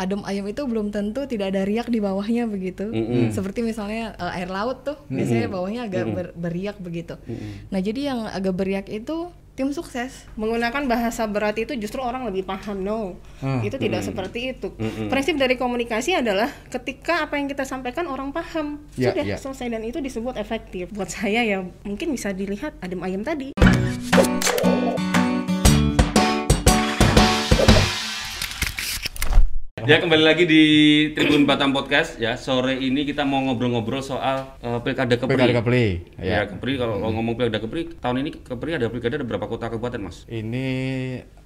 adem ayam itu belum tentu tidak ada riak di bawahnya begitu. Seperti misalnya eh, air laut tuh biasanya bawahnya agak ber- beriak begitu. Nah, jadi yang agak beriak itu tim sukses. menggunakan bahasa berat itu justru orang lebih paham no. Itu tidak seperti itu. Prinsip dari komunikasi adalah ketika apa yang kita sampaikan orang paham. Ya, sudah ya. selesai. Dan itu disebut efektif. Buat saya ya mungkin bisa dilihat adem ayam tadi Ya kembali lagi di Tribun Batam Podcast ya sore ini kita mau ngobrol-ngobrol soal eh, pilkada Kepri. Pilkada Kepri, Ya, ya. Kepri kalau kalau ngomong pilkada Kepri tahun ini Kepri ada pilkada ada berapa kota kabupaten mas? Ini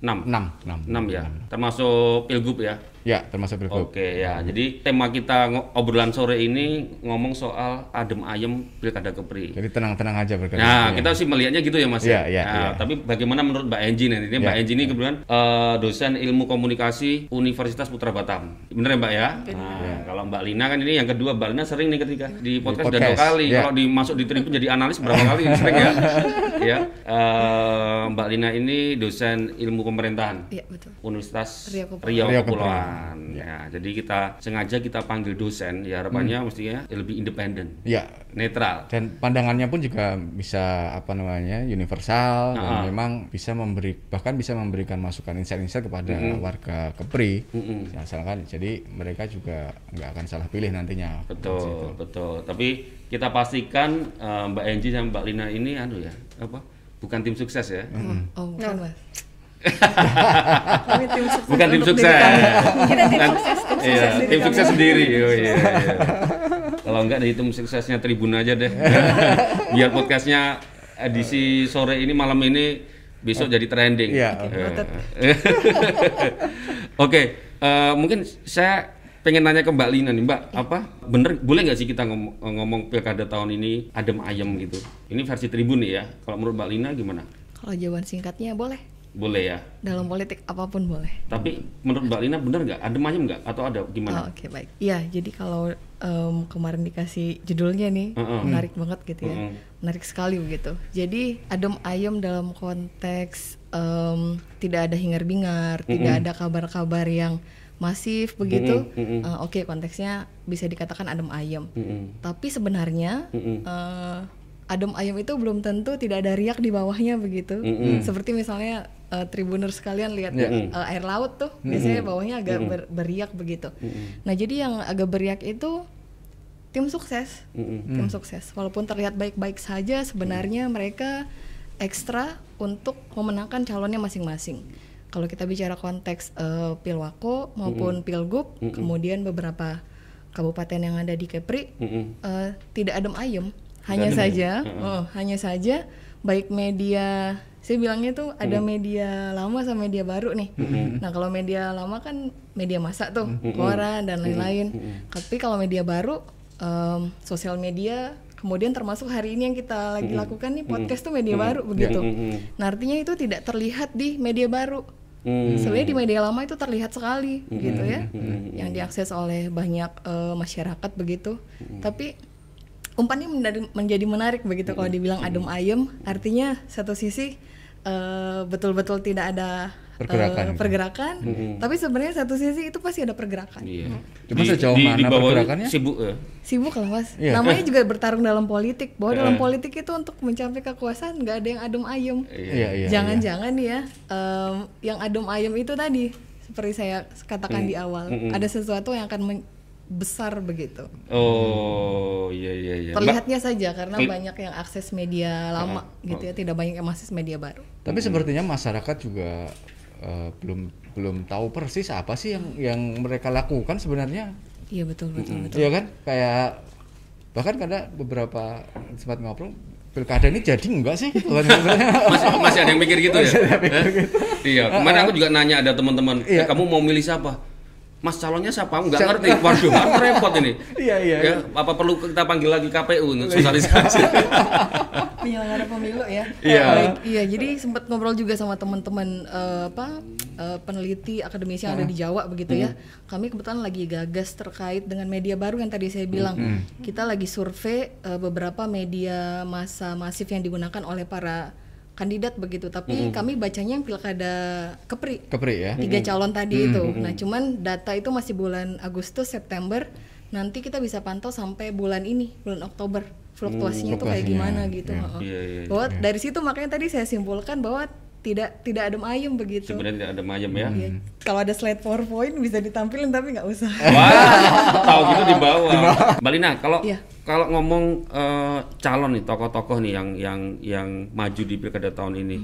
6 enam, enam. 6 ya termasuk pilgub ya. Ya, termasuk pilgub. Oke ya jadi tema kita obrolan sore ini ngomong soal adem ayem pilkada Kepri. Jadi tenang-tenang aja berkata. Nah, kita sih melihatnya gitu ya Mas Iya, ya. iya, Nah, iya. Tapi bagaimana menurut Mbak Enji nih? Ini Mbak Iya, Enji ini kebetulan eh, dosen ilmu komunikasi Universitas Putra Batam. Bener ya Mbak ya? Nah, kalau Mbak Lina kan ini yang kedua, Mbak Lina sering nih ketika di podcast, udah dua podcast, kali. iya. Kalau dimasuk di tribun jadi analis berapa kali sering ya? ya. Eh, Mbak Lina ini dosen ilmu pemerintahan. Iya, betul. Universitas Riau Kepulauan. Riau Riau Kepulauan. Ya, jadi kita sengaja kita panggil dosen ya harapannya Hmm. mestinya lebih independen, Ya, netral. dan pandangannya pun juga bisa apa namanya universal Ah. dan memang bisa memberi bahkan bisa memberikan masukan insight-insight kepada warga Kepri Mm-mm. misalkan jadi mereka juga nggak akan salah pilih nantinya Betul, betul. Tapi kita pastikan eh, Mbak Enji sama Mbak Lina ini anu ya, apa? Bukan tim sukses ya. Oh, bukan, Mas. Kami tim sukses. Bukan tim sukses. Kita tim Kan- sukses, tim Iya, sukses diri tim kami. sukses sendiri. Oh, iya, iya. Kalau enggak dari tim suksesnya Tribun aja deh. Biar podcastnya edisi sore ini malam ini besok jadi trending. Iya. Oke, eh, mungkin saya pengen nanya ke Mbak Lina nih, Mbak, apa bener boleh nggak sih kita ngomong, ngomong pilkada tahun ini adem ayem gitu? Ini versi Tribun nih ya. Kalau menurut Mbak Lina gimana? Kalau jawaban singkatnya boleh. Boleh ya. Dalam politik apa pun boleh. Tapi menurut Mbak Lina bener nggak adem ayem nggak atau ada Oh, gimana? Oke baik. Iya, jadi kalau em, kemarin dikasih judulnya nih Heeh. menarik banget gitu ya, Heeh. menarik sekali begitu. Jadi adem ayem dalam konteks em, tidak ada hingar bingar, tidak ada kabar-kabar yang masif begitu. Mm-mm, Eh, Oke konteksnya bisa dikatakan adem ayem. Mm-mm. Tapi sebenarnya Mm-mm. eh, adem ayem itu belum tentu tidak ada riak di bawahnya begitu. Seperti misalnya eh, tribuners sekalian lihat eh, air laut tuh biasanya bawahnya agak ber- beriak begitu. Nah jadi yang agak beriak itu tim sukses, tim sukses. Walaupun terlihat baik-baik saja sebenarnya mereka ekstra untuk memenangkan calonnya masing-masing. Kalau kita bicara konteks eh, pilwako maupun pilgub, kemudian beberapa kabupaten yang ada di Kepri Mm-mm. eh, tidak adem ayem hanya saja. oh, hanya saja. Baik media saya bilangnya tuh ada media lama sama media baru nih. Nah kalau media lama kan media masa tuh koran dan lain-lain. Tapi kalau media baru em, sosial media kemudian termasuk hari ini yang kita lagi lakukan nih podcast tuh media baru begitu. Nah artinya itu tidak terlihat di media baru. Hmm. Sebenarnya di media lama itu terlihat sekali gitu ya, yang diakses oleh banyak eh, masyarakat begitu. Tapi umpannya menjadi, menjadi menarik begitu kalau dibilang adem ayem, artinya satu sisi eh, betul-betul tidak ada eh, Pergerakan. pergerakan, tapi sebenarnya satu sisi itu pasti ada pergerakan. Iya. Cuma sejauh mana bawah pergerakannya? Sibuk ya. Sibuk lah mas, Iya. namanya juga bertarung dalam politik. Bahwa dalam Eh. politik itu untuk mencapai kekuasaan nggak ada yang adem ayem. Iya, iya. Jangan-jangan ya, em, yang adem ayem itu tadi seperti saya katakan di awal, ada sesuatu yang akan besar begitu. Oh, iya iya iya. Mbak, Terlihatnya saja karena banyak yang akses media lama gitu ya, tidak banyak yang akses media baru. Tapi sepertinya masyarakat juga eh, belum belum tahu persis apa sih yang yang mereka lakukan sebenarnya. Iya betul betul betul. Iya kan? Kayak bahkan ada beberapa sempat ngobrol pilkada ini jadi enggak sih? Gitu kan masih masih ada yang mikir gitu ya? Eh? Iya, kemarin aku juga nanya ada teman-teman, eh, Iya. kamu mau milih siapa? Mas calonnya siapa? Enggak ngerti. Waduh, repot ini. Iya, iya, Ya, apa perlu kita panggil lagi KPU untuk sosialisasi? penyelenggara pemilu ya. Iya. Iya. Jadi sempat ngobrol juga sama teman-teman eh, apa eh, peneliti akademisi yang ada di Jawa begitu ya. Kami kebetulan lagi gagas terkait dengan media baru yang tadi saya bilang. Kita lagi survei eh, beberapa media massa masif yang digunakan oleh para kandidat begitu tapi kami bacanya yang pilkada Kepri. Kepri ya. tiga calon tadi itu. Nah cuman data itu masih bulan Agustus September. Nanti kita bisa pantau sampai bulan ini bulan Oktober. Fluktuasinya itu kayak gimana gitu ya. heeh. Iya, iya. bahwa dari situ makanya tadi saya simpulkan bahwa tidak tidak adem ayem begitu Sebenarnya tidak ada mayem ya. Iya. kalau ada slide powerpoint bisa ditampilin tapi nggak usah Wah, tahu gitu di bawah. Mbak Lina, kalau Iya. kalau ngomong eh, calon nih tokoh-tokoh nih yang yang yang maju di pilkada tahun ini,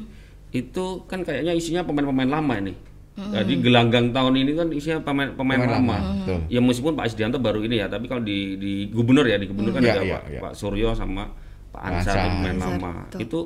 itu kan kayaknya isinya pemain-pemain lama ini. Jadi gelanggang tahun ini kan isinya pemain pemain, Pemain lama. lama, betul. Ya meskipun Pak Isdianto baru ini ya, tapi kalau di di gubernur ya di gubernur kan Iya, ada iya, Pak, iya. Pak Suryo sama Pak Ansar pemain lama. betul. Itu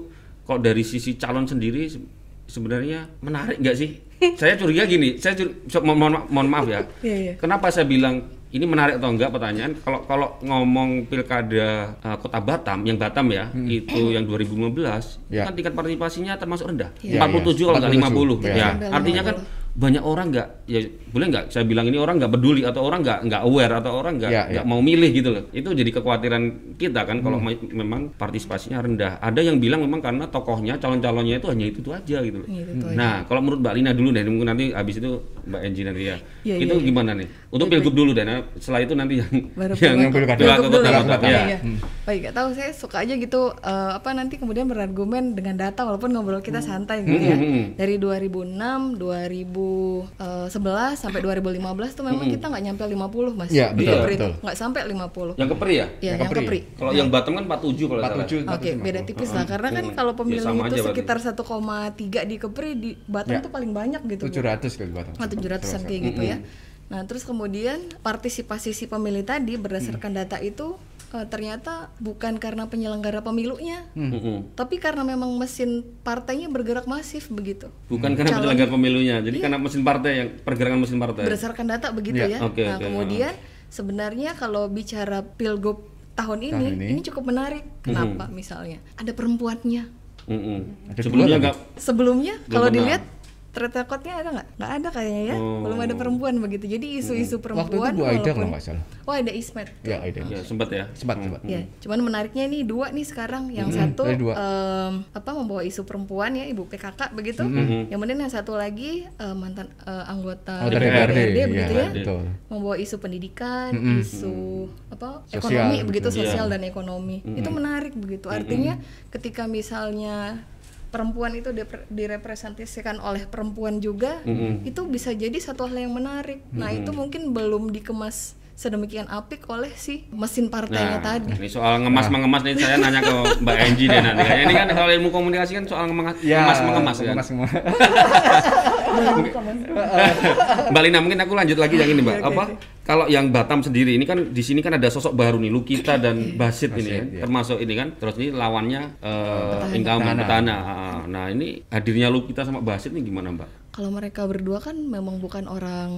kalau dari sisi calon sendiri se- sebenarnya menarik nggak sih? saya curiga gini, saya curi- so- mohon, mohon, mohon maaf ya. Iya, iya. Kenapa saya bilang ini menarik atau enggak pertanyaan? Kalau kalau ngomong pilkada uh, Kota Batam, yang Batam ya, itu yang 2015, Ya. kan tingkat partisipasinya termasuk rendah. Iya. 47 kalau nggak 50. 47, ya. Ya, artinya kan banyak orang nggak ya boleh nggak saya bilang ini orang nggak peduli atau orang nggak nggak aware atau orang nggak Ya, nggak ya. mau milih gitu loh itu jadi kekhawatiran kita kan kalau me- memang partisipasinya rendah ada yang bilang memang karena tokohnya calon-calonnya itu hanya itu itu aja gitu loh Iya, itu aja. nah kalau menurut Mbak Lina dulu deh mungkin nanti habis itu Mbak Enji nanti ya Iya, itu iya, iya. gimana nih untuk pilgub dulu deh nah, setelah itu nanti yang Baru yang pilgub. pilkada Kota ya, Iya, ya. iya. Baik, gak tahu saya suka aja gitu eh, apa nanti kemudian berargumen dengan data walaupun ngobrol kita santai gitu ya. Hmm, hmm, hmm. Dari 2006, 2011 sampai 2015 tuh memang kita nggak nyampe 50 Mas. Iya, Di betul, Kepri betul. Nggak sampai 50. yang kepri ya Ya, Yang yang Kepri. Kepri. kalau yang Batam kan 47 kalau nggak salah. 47 Oke, beda tipis lah karena kan kalau pemilih Ya, itu sekitar 1,3 di Kepri di Batam Ya. tuh paling banyak gitu. Bu. 700 kali Batam. Oh, 700-an kayak gitu ya. Nah, terus kemudian partisipasi si pemilih tadi berdasarkan data itu eh, ternyata bukan karena penyelenggara pemilunya, Mm-mm. tapi karena memang mesin partainya bergerak masif begitu. bukan karena Calon- penyelenggara pemilunya jadi karena mesin partai yang pergerakan mesin partai Berdasarkan data begitu Ya, ya. oke, nah, oke, kemudian sebenarnya kalau bicara pilgub tahun ini, ini. ini cukup menarik. Kenapa misalnya? Ada perempuannya. Sebelumnya dua nggak Sebelumnya Belum kalau dilihat track recordnya ada nggak? Nggak ada kayaknya ya. Oh. Belum ada perempuan begitu. Jadi isu-isu Waktu perempuan itu Bu Aida kalau nggak salah. Oh ada Ismet. Ya, Aida. ya sempat ya Sempat, sempat. Ya, cuman menariknya nih dua nih sekarang. Yang Mm, satu dua. em, apa membawa isu perempuan ya, ibu PKK begitu. Yang kemudian yang satu lagi eh, mantan eh, anggota Anggota DPRD, DPRD, begitu ya, ya. betul. Membawa isu pendidikan, isu apa Sosial, ekonomi begitu sosial Iya. dan ekonomi. Itu menarik begitu. Artinya ketika misalnya perempuan itu direpresentasikan oleh perempuan juga, itu bisa jadi satu hal yang menarik. Nah, itu mungkin belum dikemas sedemikian apik oleh si mesin partainya Nah, tadi. ini soal ngemas mengemas nih saya nanya ke Mbak Enji deh nanti. Ini kan kalau ilmu komunikasi kan soal ngemas Ya, ngemas mengemas kan. mengemas, mengemas. Mbak Lina mungkin aku lanjut lagi yang ini Mbak. Apa kalau yang Batam sendiri ini kan di sini kan ada sosok baru nih Lukita dan Basit ini kan. iya. termasuk ini kan. Terus ini lawannya eh incumbent petana. Ah, Nah ini hadirnya Lukita sama Basit ini gimana Mbak? Kalau mereka berdua kan memang bukan orang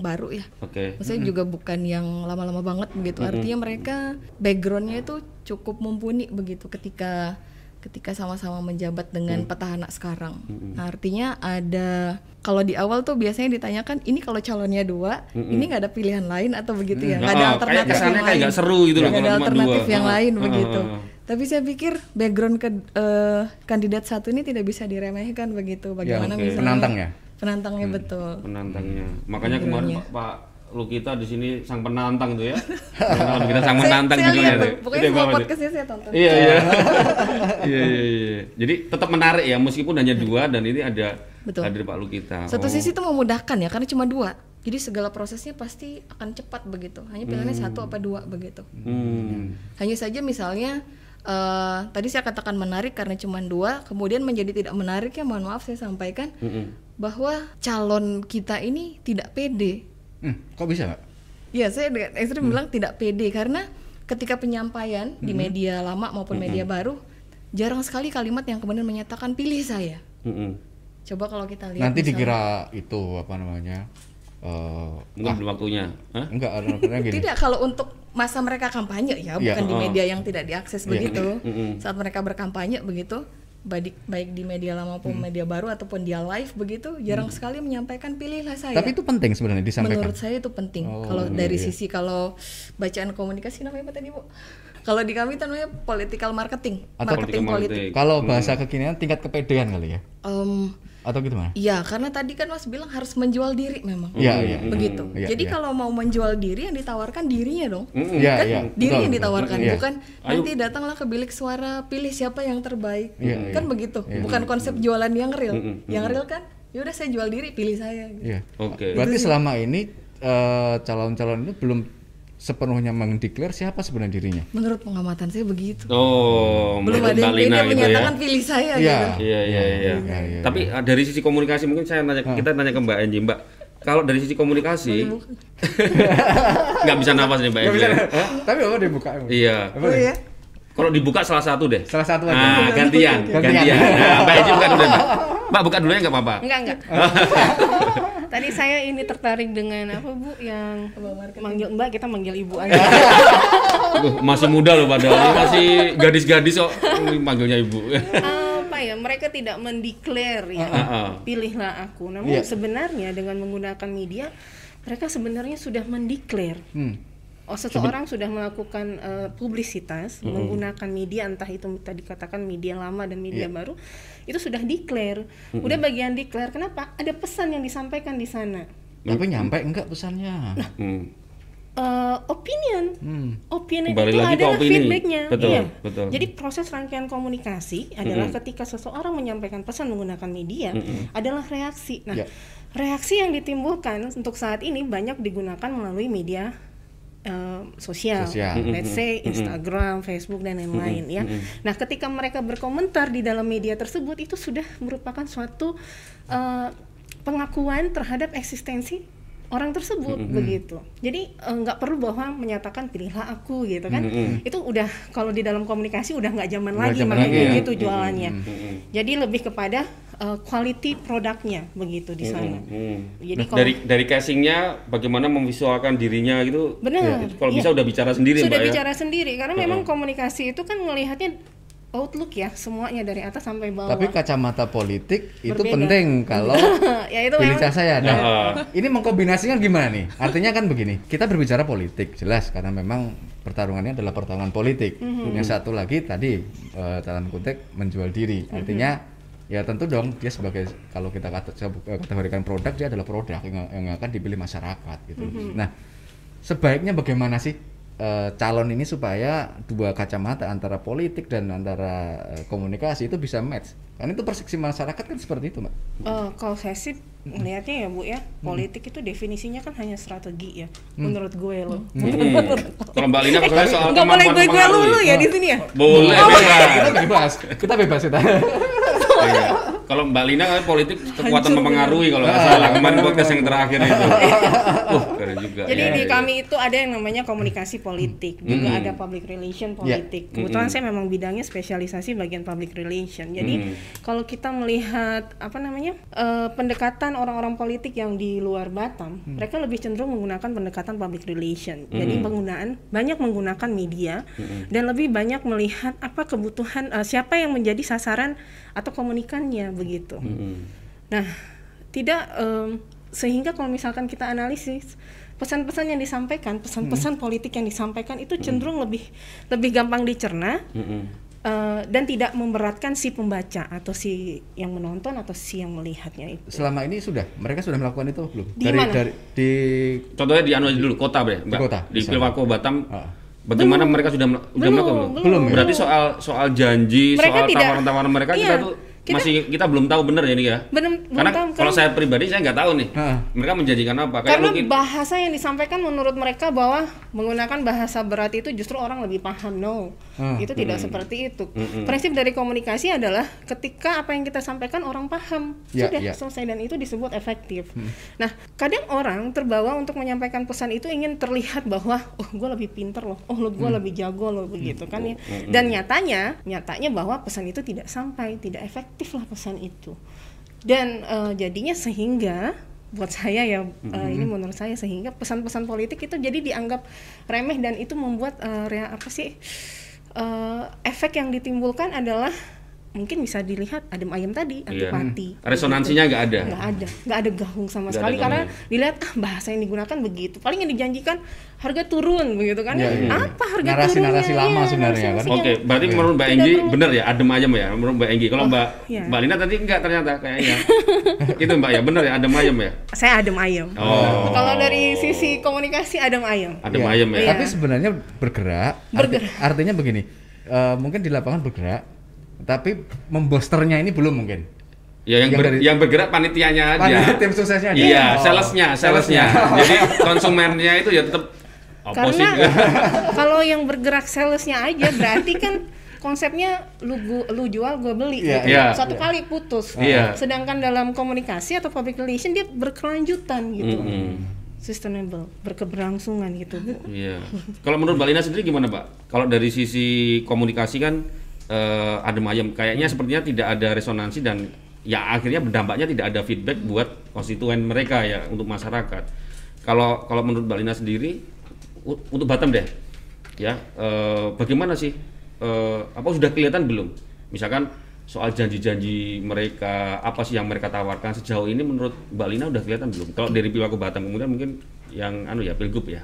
baru ya. Oke. Maksudnya juga bukan yang lama-lama banget begitu. Artinya mereka backgroundnya itu cukup mumpuni begitu ketika ketika sama-sama menjabat dengan petahana sekarang. Nah, artinya ada kalau di awal tuh biasanya ditanyakan ini kalau calonnya dua, ini nggak ada pilihan lain atau begitu ya? Nggak ada Oh, kayak alternatif kesannya yang kayak lain. nggak seru gitu loh ada alternatif dua. yang Ah, lain ah, begitu. ah. Tapi saya pikir background ke eh, kandidat satu ini tidak bisa diremehkan begitu. Bagaimana oke. misalnya Penantangnya. Penantangnya betul. penantangnya. Makanya kemarin Pak, Pak Lukita di sini sang penantang tuh ya. Kalau kita sang menantang saya, saya judulnya lihat tuh. tuh, pokoknya semua podcastnya saya tonton. Iya iya. Iya iya iya. Jadi tetap menarik ya meskipun hanya dua dan ini ada Betul. hadir Pak Lukita. Satu Oh. sisi itu memudahkan ya karena cuma dua. Jadi segala prosesnya pasti akan cepat begitu. Hanya pilihannya satu apa dua begitu. Hmm. Hanya saja misalnya eh, tadi saya katakan menarik karena cuma dua, kemudian menjadi tidak menarik ya mohon maaf saya sampaikan Mm-mm. bahwa calon kita ini tidak pede. Hmm, kok bisa nggak? Ya saya dengan ekstrim bilang tidak pede karena ketika penyampaian di media lama maupun media baru jarang sekali kalimat yang kemudian menyatakan pilih saya. Mm-mm. Coba kalau kita lihat Nanti misalnya- dikira itu apa namanya? eh, Mungkin belum waktunya. Hah? enggak ada gini. Tidak kalau untuk masa mereka kampanye ya, Iya. bukan di media yang tidak diakses Iya. begitu. Mm-mm. Saat mereka berkampanye begitu, baik baik di media lama maupun media baru ataupun dia live begitu, jarang sekali menyampaikan pilihlah saya. Tapi itu penting sebenarnya disampaikan. menurut saya itu penting. Oh, kalau dari iya. sisi kalau bacaan komunikasi namanya apa tadi bu? Kalau di kami itu namanya political marketing, Atau marketing politik. Kalau bahasa kekinian tingkat kepedean kali ya? Em, Atau gitu mana? Iya, karena tadi kan Mas bilang harus menjual diri memang. Iya, iya. Begitu. Iya, Jadi iya. kalau mau menjual diri yang ditawarkan dirinya dong. Iya, kan iya. diri Betul, yang betul. ditawarkan, Iya. bukan nanti datanglah ke bilik suara pilih siapa yang terbaik. Iya, kan iya. begitu. Bukan konsep jualan yang real. Yang real kan ya udah saya jual diri, pilih saya. gitu. Iya. Oke. Berarti selama ini eh, calon-calon itu belum sepenuhnya mendeklar siapa sebenarnya dirinya? Menurut pengamatan saya begitu. Oh, Belum menurut ada yang Mbak Lina pede gitu menyatakan ya. pilih saya Iya. gitu. Iya, iya, iya. Iya, iya, Tapi uh, dari sisi komunikasi mungkin saya nanya kita tanya ke Mbak Enji, Mbak. Kalau dari sisi komunikasi nggak bisa nafas nih Mbak Enji. ya? Tapi apa dibuka? Iya. Oh iya. Kalau dibuka salah satu deh. Salah satu aja. Nah, gantian, Gantian. gantian. Nah, Mbak Enji buka dulu. Mbak buka dulu ya nggak apa-apa. Enggak, enggak. Tadi saya ini tertarik dengan apa Bu yang manggil Mbak kita manggil Ibu aja. Duh, masih muda loh padahal Ini masih gadis-gadis kok manggilnya ibu. apa ya mereka tidak mendeklar ya Heeh. pilihlah aku namun Iya. sebenarnya dengan menggunakan media mereka sebenarnya sudah mendeklar Hmm. Oh seseorang sudah melakukan eh, publisitas menggunakan media entah itu tadi katakan media lama dan media Iya. baru itu sudah declare udah bagian declare kenapa ada pesan yang disampaikan di sana Tapi nyampe enggak pesannya? Hmm. Eh, opinion Hmm. opinion Kembali itu lagi adalah opini. feedbacknya Betul, iya betul. jadi proses rangkaian komunikasi adalah ketika seseorang menyampaikan pesan menggunakan media adalah reaksi nah Ya. reaksi yang ditimbulkan untuk saat ini banyak digunakan melalui media eh, sosial, Sosial. let's say Instagram, Facebook dan lain-lain ya. Nah, ketika mereka berkomentar di dalam media tersebut itu sudah merupakan suatu eh, pengakuan terhadap eksistensi orang tersebut begitu. Jadi eh, nggak perlu bahwa menyatakan pilihlah aku gitu kan. Itu udah kalau di dalam komunikasi udah nggak zaman lagi zaman makanya lagi ya. begitu jualannya. Jadi lebih kepada eh, quality produknya begitu di sana. Hmm. Jadi kalau Dari dari casingnya bagaimana memvisualkan dirinya gitu. Benar. Itu Kalau Iya. bisa udah bicara sendiri sudah Mbak ya. bicara sendiri karena memang komunikasi itu kan melihatnya outlook ya semuanya dari atas sampai bawah. Tapi kacamata politik itu Berbeda. penting kalau ya itu pilih memang saya. Nah, Heeh. ini mengkombinasikan gimana nih? Artinya kan begini, kita berbicara politik jelas karena memang pertarungannya adalah pertarungan politik. Mhm. Yang satu lagi tadi eh, dalam konteks menjual diri. Artinya ya tentu dong dia sebagai kalau kita kata- kategorikan produk dia adalah produk yang, yang akan dipilih masyarakat gitu. Mhm. Nah, sebaiknya bagaimana sih eh, calon ini supaya dua kacamata antara politik dan antara eh, komunikasi itu bisa match? Kan itu persepsi masyarakat kan seperti itu, Mbak. eh, kalau saya sih melihatnya ya bu ya politik itu definisinya kan hanya strategi ya menurut gue loh. Hmm. Kalau Mbak Lina kalau soal Nggak boleh kemampuan gue gue lulu ya di sini ya. Boleh, kita bebas. bebas, kita bebas kita. Iya. Kalau Mbak Lina kan politik kekuatan mempengaruhi kalau nggak salah kemarin podcast yang terakhir itu. Uh, keren juga. Jadi Iya, di iya. kami itu ada yang namanya komunikasi politik, juga ada public relation politik. Kebetulan saya memang bidangnya spesialisasi bagian public relation. Jadi kalau kita melihat apa namanya eh, pendekatan orang-orang politik yang di luar Batam, mereka lebih cenderung menggunakan pendekatan public relation. Jadi penggunaan banyak menggunakan media dan lebih banyak melihat apa kebutuhan eh, siapa yang menjadi sasaran atau komunikannya begitu. Hmm. Nah, tidak em, sehingga kalau misalkan kita analisis pesan-pesan yang disampaikan, pesan-pesan politik yang disampaikan itu cenderung lebih lebih gampang dicerna Mm-mm. eh, dan tidak memberatkan si pembaca atau si yang menonton atau si yang melihatnya itu. Selama ini sudah, mereka sudah melakukan itu belum? Di dari mana? dari di Contohnya di anu dulu kota bre. Di kota, Di. Pilwako Batam. Ah. Bagaimana mereka sudah sudah Belum, melakukan belum, Belum? Berarti soal soal janji, Mereka soal tawaran-tawaran mereka kita iya, tuh kita- masih kita belum tahu benar ya ini ya. Benar, belum Karena tahu, kalau saya pribadi saya nggak tahu nih. Ah. Mereka menjanjikan apa? Kayak Karena mungkin bahasa yang disampaikan menurut mereka bahwa menggunakan bahasa berat itu justru orang lebih paham. No, Hmm. itu tidak seperti itu. Prinsip dari komunikasi adalah ketika apa yang kita sampaikan orang paham, Ya, sudah ya. selesai dan itu disebut efektif. Nah, kadang orang terbawa untuk menyampaikan pesan itu ingin terlihat bahwa, oh, gue lebih pinter loh, oh, lo gue lebih jago loh, begitu kan ya. Dan nyatanya, nyatanya bahwa pesan itu tidak sampai, tidak efektif lah pesan itu. Dan eh, jadinya sehingga buat saya ya eh, ini menurut saya sehingga pesan-pesan politik itu jadi dianggap remeh dan itu membuat eh, rea- apa sih eh, efek yang ditimbulkan adalah mungkin bisa dilihat adem ayam tadi Iya. antipati Resonansinya nggak ada. nggak ada nggak ada gahung sama Nggak sekali ada karena gahung. dilihat ah bahasa yang digunakan begitu paling yang dijanjikan harga turun begitu kan Iya, iya. apa harga Narasi-narasi turunnya lama Iya, sebenarnya, kan? Oke, yang- berarti menurut Mbak Enggi benar ya adem ayam ya menurut Mbak Enggi. Kalau Mbak iya. Mbak Lina tadi enggak ternyata kayaknya. itu Mbak ya benar ya adem ayam ya. saya adem ayam Oh. kalau dari sisi komunikasi adem ayam adem Iya. ayam ya. Iya. Tapi sebenarnya bergerak. arti- Bergerak. artinya begini, eh, mungkin di lapangan bergerak, tapi membosternya ini belum mungkin. Ya yang, Yang ber- dari- yang bergerak panitianya aja. Panitia tim suksesnya aja? Iya, Oh. salesnya, salesnya. Jadi konsumennya itu ya tetap karena kalau yang bergerak salesnya aja berarti kan konsepnya lu gu- lu jual gue beli Iya, gitu. iya. satu kali putus Iya. sedangkan dalam komunikasi atau public relation dia berkelanjutan gitu Mm-mm. sustainable berkeberlangsungan gitu Iya. Kalau menurut Mbak Lina sendiri gimana, Pak? Kalau dari sisi komunikasi kan eh, adem ayam, kayaknya sepertinya tidak ada resonansi dan ya akhirnya berdampaknya tidak ada feedback buat konstituen mereka ya untuk masyarakat. Kalau kalau menurut Mbak Lina sendiri untuk Batam deh, ya eh, bagaimana sih? Eh, apa sudah kelihatan belum? Misalkan soal janji-janji mereka, apa sih yang mereka tawarkan sejauh ini menurut Mbak Lina udah kelihatan belum? Kalau dari Pilwaku Batam kemudian mungkin yang anu ya Pilgub ya.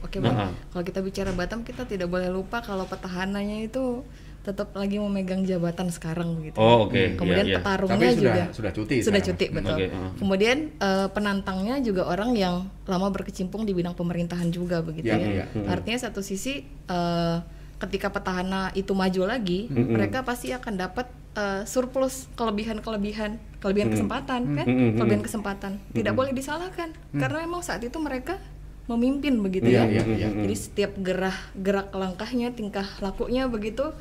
Oke bang, Nah, ah. kalau kita bicara Batam kita tidak boleh lupa kalau petahananya itu tetap lagi memegang jabatan sekarang begitu. Oh, oke. Hmm. Kemudian Iya, iya. petarungnya Tapi sudah- juga sudah cuti Sudah sekarang. cuti betul. Oke, ah. Kemudian eh, penantangnya juga orang yang lama berkecimpung di bidang pemerintahan juga begitu Iya, ya. iya. Artinya satu sisi eh, ketika petahana itu maju lagi, mereka pasti akan dapat eh, surplus kelebihan-kelebihan, kelebihan kesempatan kan, Mm-mm. kelebihan kesempatan. Tidak boleh disalahkan karena memang saat itu mereka memimpin begitu Iya, ya. iya, iya. Jadi setiap gerah gerak langkahnya, tingkah lakunya begitu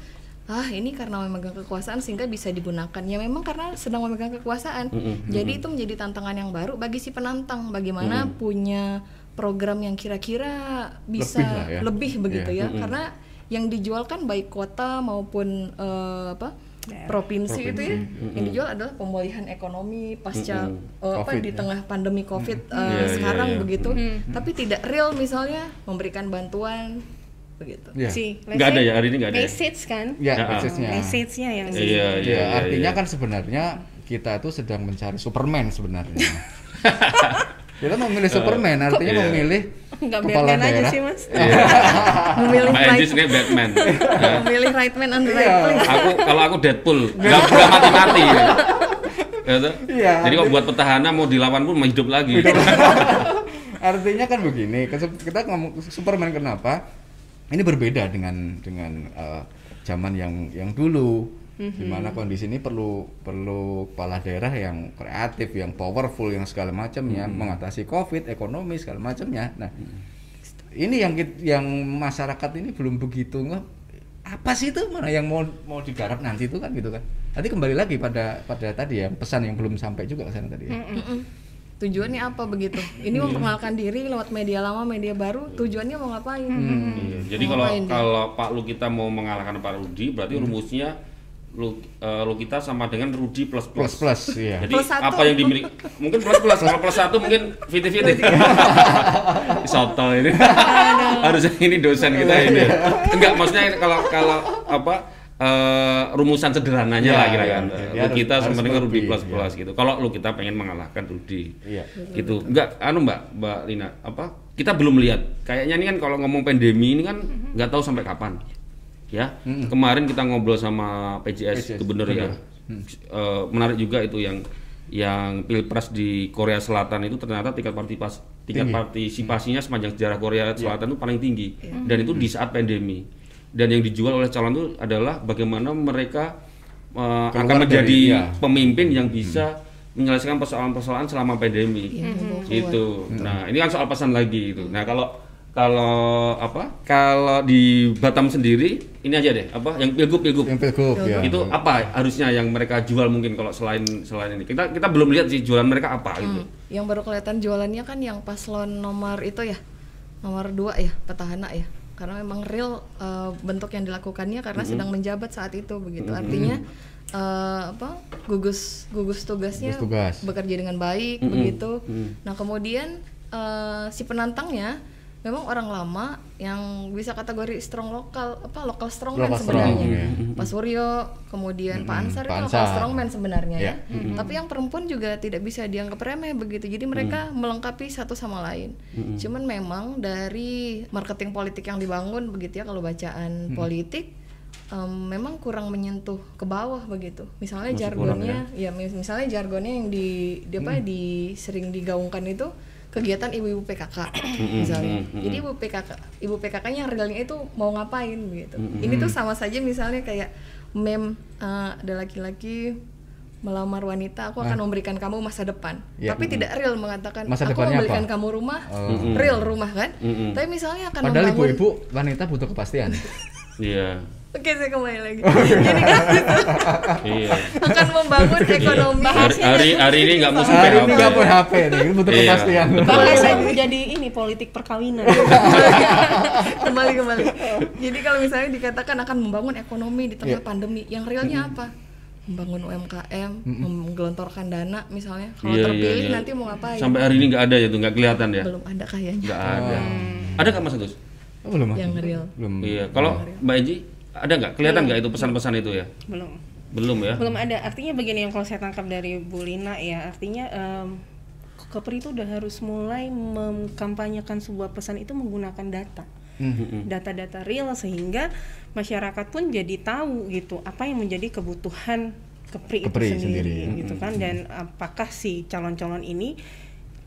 ah ini karena memegang kekuasaan sehingga bisa digunakan. Ya memang karena sedang memegang kekuasaan. Jadi itu menjadi tantangan yang baru bagi si penantang bagaimana punya program yang kira-kira bisa Lebih lah ya. lebih begitu Iya. ya. Karena yang dijual kan baik kota maupun eh, apa provinsi, itu ya yang dijual adalah pemulihan ekonomi pasca eh, apa Covid, di ya. tengah pandemi covid eh, Iya, iya, sekarang iya. begitu tapi tidak real misalnya memberikan bantuan begitu Iya. sih Nggak ada ya, hari ini nggak ada ya? message kan Ya, Ya, ah. message-nya. message-nya yang Iya, iya, Ya, iya, artinya iya. kan sebenarnya kita itu sedang mencari Superman sebenarnya. kita memilih Superman, artinya Iya. memilih nggak kepala Batman aja daerah. sih mas memilih Mbak right sebenarnya Batman. Ya. memilih right man and Iya. right place aku kalau aku Deadpool, nggak nggak mati-mati. Ya, toh? Iya. Jadi kalau buat petahana mau dilawan pun mau hidup lagi. Artinya kan begini, kita ngomong Superman kenapa? Ini berbeda dengan dengan eh, zaman yang yang dulu, di mana kondisi ini perlu perlu kepala daerah yang kreatif, yang powerful, yang segala macamnya, mengatasi COVID, ekonomi segala macamnya. Nah, ini yang yang masyarakat ini belum begitu nggak apa sih itu mana yang mau mau digarap nanti itu kan gitu kan. Nanti kembali lagi pada pada tadi ya pesan yang belum sampai juga ke sana tadi ya. Mm-mm. Tujuannya apa begitu ini memperkenalkan diri lewat media lama media baru tujuannya mau ngapain Iya, Jadi Mau kalau ngapain dia? kalau Pak Lu kita mau mengalahkan Pak Rudi, berarti rumusnya lu eh, lu kita sama dengan Rudi plus Plus plus. plus iya. Jadi Plus satu. apa yang dimiliki mungkin plus plus kalau plus satu mungkin fiti fiti. Soto ini. Harusnya ini dosen kita ini. Enggak maksudnya kalau kalau apa eh, rumusan sederhananya Iya, lah kira iya, kan. iya. Dia Lu kita sama dengan Rudi lebih, plus iya. plus gitu. Kalau lu kita pengen mengalahkan Rudi. Iya. Gitu. Enggak anu Mbak, Mbak Lina, apa? Kita belum lihat. Kayaknya ini kan kalau ngomong pandemi ini kan nggak tahu sampai kapan. Ya. Kemarin kita ngobrol sama PJS, PJS, Gubernur ya. Eh, menarik juga itu yang yang pilpres di Korea Selatan itu ternyata tingkat partisipasi tingkat Tinggi. partisipasinya sepanjang sejarah Korea Selatan itu paling tinggi dan itu di saat pandemi dan yang dijual oleh calon itu adalah bagaimana mereka eh, akan Keluar dari- menjadi iya. pemimpin yang bisa menyelesaikan persoalan-persoalan selama pandemi. Iya, keluar. itu nah ini kan soal pesan lagi itu nah kalau kalau apa? Kalau di Batam sendiri ini aja deh apa? Yang pilgub pilgub. Yang pilgub ya. itu apa harusnya yang mereka jual mungkin kalau selain selain ini? Kita kita belum lihat sih jualan mereka apa gitu. Hmm, yang baru kelihatan jualannya kan yang paslon nomor itu ya. Nomor dua ya petahana ya karena memang real eh, bentuk yang dilakukannya karena sedang menjabat saat itu begitu. Artinya eh, apa gugus gugus tugasnya Gugus tugas. bekerja dengan baik begitu. Nah kemudian eh, si penantangnya memang orang lama yang bisa kategori strong lokal apa lokal strongman Local sebenarnya. strong, iya. Pak Suryo kemudian Pak Ansar Pak itu lokal Ansar. strongman sebenarnya Iya. ya tapi yang perempuan juga tidak bisa dianggap remeh begitu. Jadi mereka melengkapi satu sama lain. Cuman memang dari marketing politik yang dibangun begitu ya kalau bacaan politik em, memang kurang menyentuh ke bawah begitu. Misalnya Masih kurang jargonnya ya. mis- misalnya jargonnya yang di, di apa di sering digaungkan itu kegiatan ibu-ibu PKK misalnya. Jadi ibu PKK ibu PKK yang realnya itu mau ngapain gitu. Ini tuh sama saja misalnya kayak meme eh, ada laki-laki melamar wanita, aku akan memberikan kamu masa depan. Ya, Tapi tidak real mengatakan Masa aku memberikan apa? kamu rumah, real rumah kan. Tapi misalnya akan Padahal membangun ibu-ibu wanita butuh kepastian. Iya. Oke, saya kembali lagi. Jadi kan Iya. akan membangun ekonomi. Hari, hari, hari ini nggak musim Hari ini nggak PHP nih, butuh Iya. kepastian. Bahasnya jadi ini politik perkawinan. kembali kembali. Jadi kalau misalnya dikatakan akan membangun ekonomi di tengah Iya. pandemi, yang realnya apa? Membangun UMKM, menggelontorkan dana misalnya. Kalau Iya, iya, terpilih iya. nanti mau ngapain? Sampai hari ini nggak ada ya tuh, nggak kelihatan ya? Belum ada kayaknya Nggak ada. Ada nggak Mas Agus? Oh, belum. yang real. Belum. Iya. Kalau Mbak Eji ada nggak? Kelihatan nggak itu pesan-pesan itu ya? Belum. Belum ya? Belum ada. Artinya begini yang kalau saya tangkap dari Bu Lina ya, artinya em, Kepri itu udah harus mulai mengkampanyekan sebuah pesan itu menggunakan data. Hmm. Data-data real sehingga masyarakat pun jadi tahu gitu apa yang menjadi kebutuhan Kepri, Kepri itu sendiri, sendiri. gitu kan dan apakah si calon-calon ini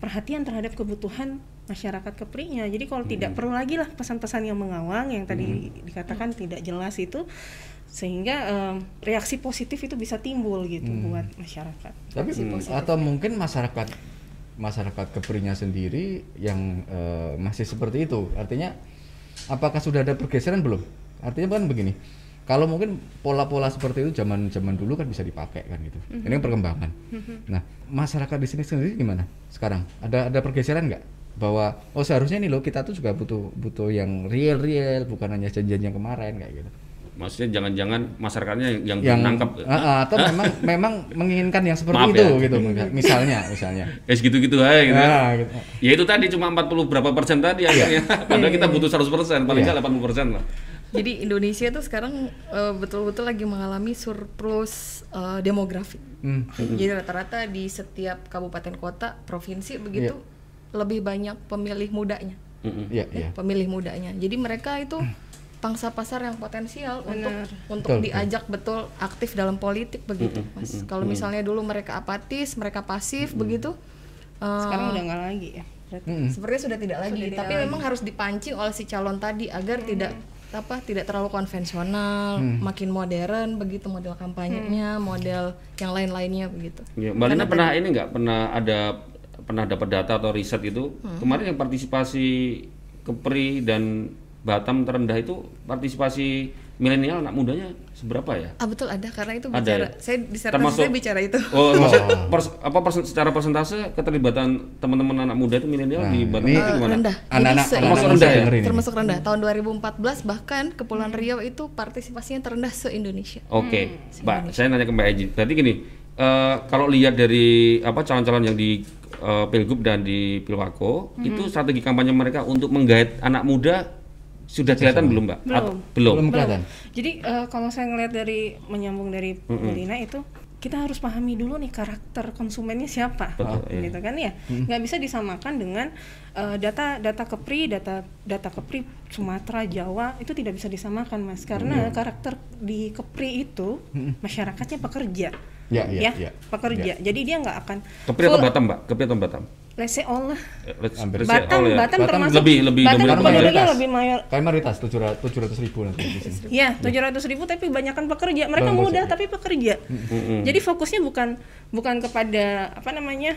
perhatian terhadap kebutuhan masyarakat Keprinya. Jadi kalau tidak perlu lagi lah pesan-pesan yang mengawang yang tadi dikatakan tidak jelas itu sehingga em, reaksi positif itu bisa timbul gitu buat masyarakat. Tapi atau mungkin masyarakat masyarakat keprinya sendiri yang eh, masih seperti itu. Artinya apakah sudah ada pergeseran belum? Artinya kan begini. Kalau mungkin pola-pola seperti itu zaman zaman dulu kan bisa dipakai kan gitu. Ini kan perkembangan. Nah, masyarakat di sini sendiri gimana sekarang? Ada ada pergeseran nggak? Bahwa oh seharusnya nih loh kita tuh juga butuh butuh yang real real bukan hanya janjian yang kemarin kayak gitu. Maksudnya jangan-jangan masyarakatnya yang, yang, yang nangkap. Ah, ah, atau memang memang menginginkan yang seperti Maaf itu ya. gitu misalnya misalnya Eh segitu-gitu aja gitu. ya. Nah, gitu. Ya itu tadi cuma 40 berapa persen tadi akhirnya. Padahal kita butuh 100 persen, paling Iya. nggak 80 persen lah. Jadi Indonesia tuh sekarang eh, betul-betul lagi mengalami surplus eh, demografi. Hmm. Jadi rata-rata di setiap kabupaten kota, provinsi begitu lebih banyak pemilih mudanya. Mm-mm. Iya, iya. pemilih mudanya. Jadi mereka itu pangsa pasar yang potensial untuk untuk Betul, diajak betul aktif dalam politik begitu, Mas. Kalau misalnya dulu mereka apatis, mereka pasif begitu, eh, Sekarang udah nggak lagi ya. Berarti Mm-mm. sepertinya sudah tidak lagi. Sudah tidak Tapi memang harus dipancing oleh si calon tadi agar tidak apa tidak terlalu konvensional, makin modern begitu model kampanyenya, model yang lain-lainnya begitu. Ya, Mbak Lina pernah ini nggak pernah ada pernah dapat data atau riset itu kemarin yang partisipasi Kepri dan Batam terendah itu partisipasi milenial anak mudanya seberapa ya? Ah betul ada karena itu Ada bicara ya? saya disertasi Termasuk- saya bicara itu. Oh, maksudnya pers- apa persen- secara persentase keterlibatan teman-teman anak muda itu milenial di Batam ini- itu gimana? rendah. Anak-anak Termasuk rendah ya? ini. termasuk rendah. Tahun 2014 bahkan Kepulauan Riau itu partisipasinya terendah se Indonesia. Oke, Mbak, saya nanya ke Mbak Eji. Berarti gini, eh, kalau lihat dari apa calon-calon yang di eh, Pilgub dan di Pilwako, itu strategi kampanye mereka untuk menggait anak muda sudah kelihatan belum, Mbak? At- Belum. belum. belum kelihatan Jadi eh, kalau saya ngelihat dari menyambung dari Bu Lina itu kita harus pahami dulu nih karakter konsumennya siapa, Betul, iya. gitu kan ya. Nggak bisa disamakan dengan eh, data data Kepri, data data Kepri Sumatera, Jawa itu tidak bisa disamakan mas, karena karakter di Kepri itu masyarakatnya pekerja, Ya, ya, ya. pekerja. Jadi dia nggak akan Kepri atau Batam, Mbak? Kepri atau Batam? let's say all lah. Eh, let's- Hampir say Batam, all ya. Batam, Batam termasuk lebih- lebih Batam dominan penduduknya mayoritas. lebih mayor, kayak mayoritas tujuh ratus ribu nanti di sini Ya, tujuh ratus ribu tapi banyakkan pekerja. Mereka Bang, muda maksudnya. tapi pekerja. Jadi fokusnya bukan bukan kepada apa namanya,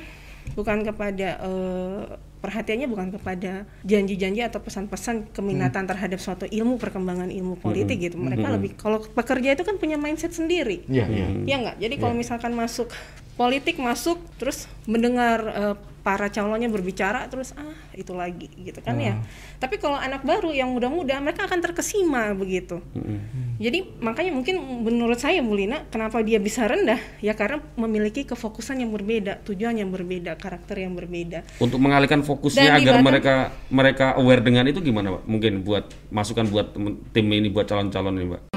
bukan kepada eh, perhatiannya bukan kepada janji-janji atau pesan-pesan keminatan terhadap suatu ilmu perkembangan ilmu politik gitu. Mereka lebih kalau pekerja itu kan punya mindset sendiri. iya iya Ya enggak. Jadi kalau misalkan masuk politik masuk terus mendengar uh, para calonnya berbicara terus ah itu lagi gitu kan ya. hmm. ya tapi kalau anak baru yang muda-muda mereka akan terkesima begitu hmm. jadi makanya mungkin menurut saya Mulina kenapa dia bisa rendah ya karena memiliki kefokusan yang berbeda tujuan yang berbeda karakter yang berbeda untuk mengalihkan fokusnya agar mereka mereka aware dengan itu gimana pak mungkin buat masukan buat tim ini buat calon-calon ini pak